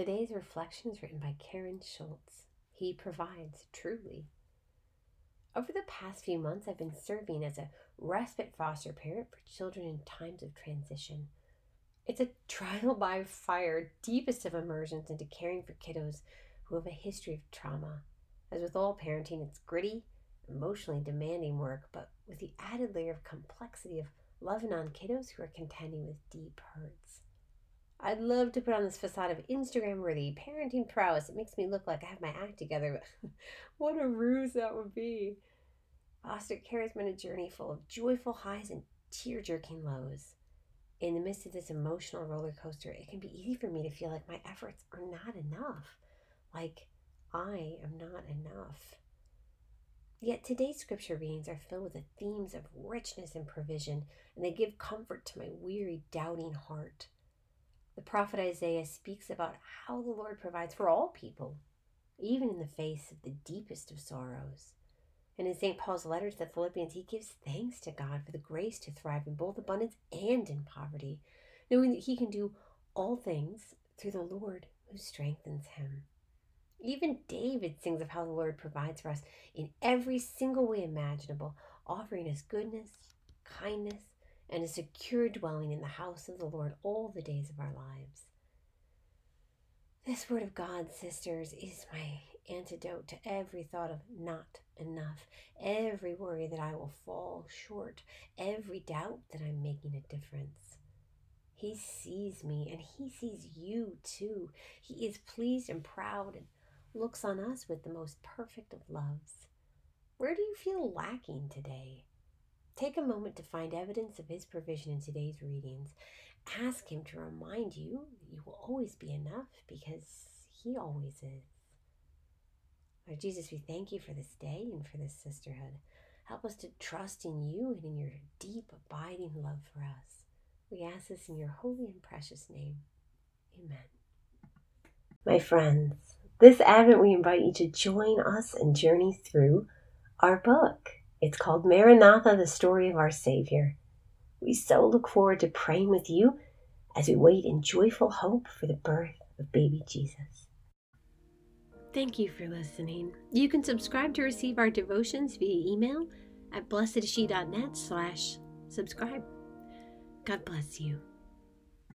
Today's reflection is written by Karen Schultz. He provides truly. Over the past few months, I've been serving as a respite foster parent for children in times of transition. It's a trial by fire, deepest of immersions into caring for kiddos who have a history of trauma. As with all parenting, it's gritty, emotionally demanding work, but with the added layer of complexity of loving on kiddos who are contending with deep hurts. I'd love to put on this facade of Instagram worthy parenting prowess. It makes me look like I have my act together, what a ruse that would be. Foster care has been a journey full of joyful highs and tear jerking lows. In the midst of this emotional roller coaster, it can be easy for me to feel like my efforts are not enough, like I am not enough. Yet today's scripture readings are filled with the themes of richness and provision, and they give comfort to my weary, doubting heart. The prophet Isaiah speaks about how the Lord provides for all people, even in the face of the deepest of sorrows. And in St. Paul's letter to the Philippians, he gives thanks to God for the grace to thrive in both abundance and in poverty, knowing that he can do all things through the Lord who strengthens him. Even David sings of how the Lord provides for us in every single way imaginable, offering us goodness, kindness, and a secure dwelling in the house of the Lord all the days of our lives. This word of God, sisters, is my antidote to every thought of not enough, every worry that I will fall short, every doubt that I'm making a difference. He sees me and he sees you too. He is pleased and proud and looks on us with the most perfect of loves. Where do you feel lacking today? Take a moment to find evidence of His provision in today's readings. Ask Him to remind you that you will always be enough because He always is. Lord Jesus, we thank you for this day and for this sisterhood. Help us to trust in you and in your deep, abiding love for us. We ask this in your holy and precious name. Amen. My friends, this Advent we invite you to join us and journey through our book. It's called Maranatha, the story of our Savior. We so look forward to praying with you as we wait in joyful hope for the birth of baby Jesus. Thank you for listening. You can subscribe to receive our devotions via email at blessedshe.net slash subscribe. God bless you.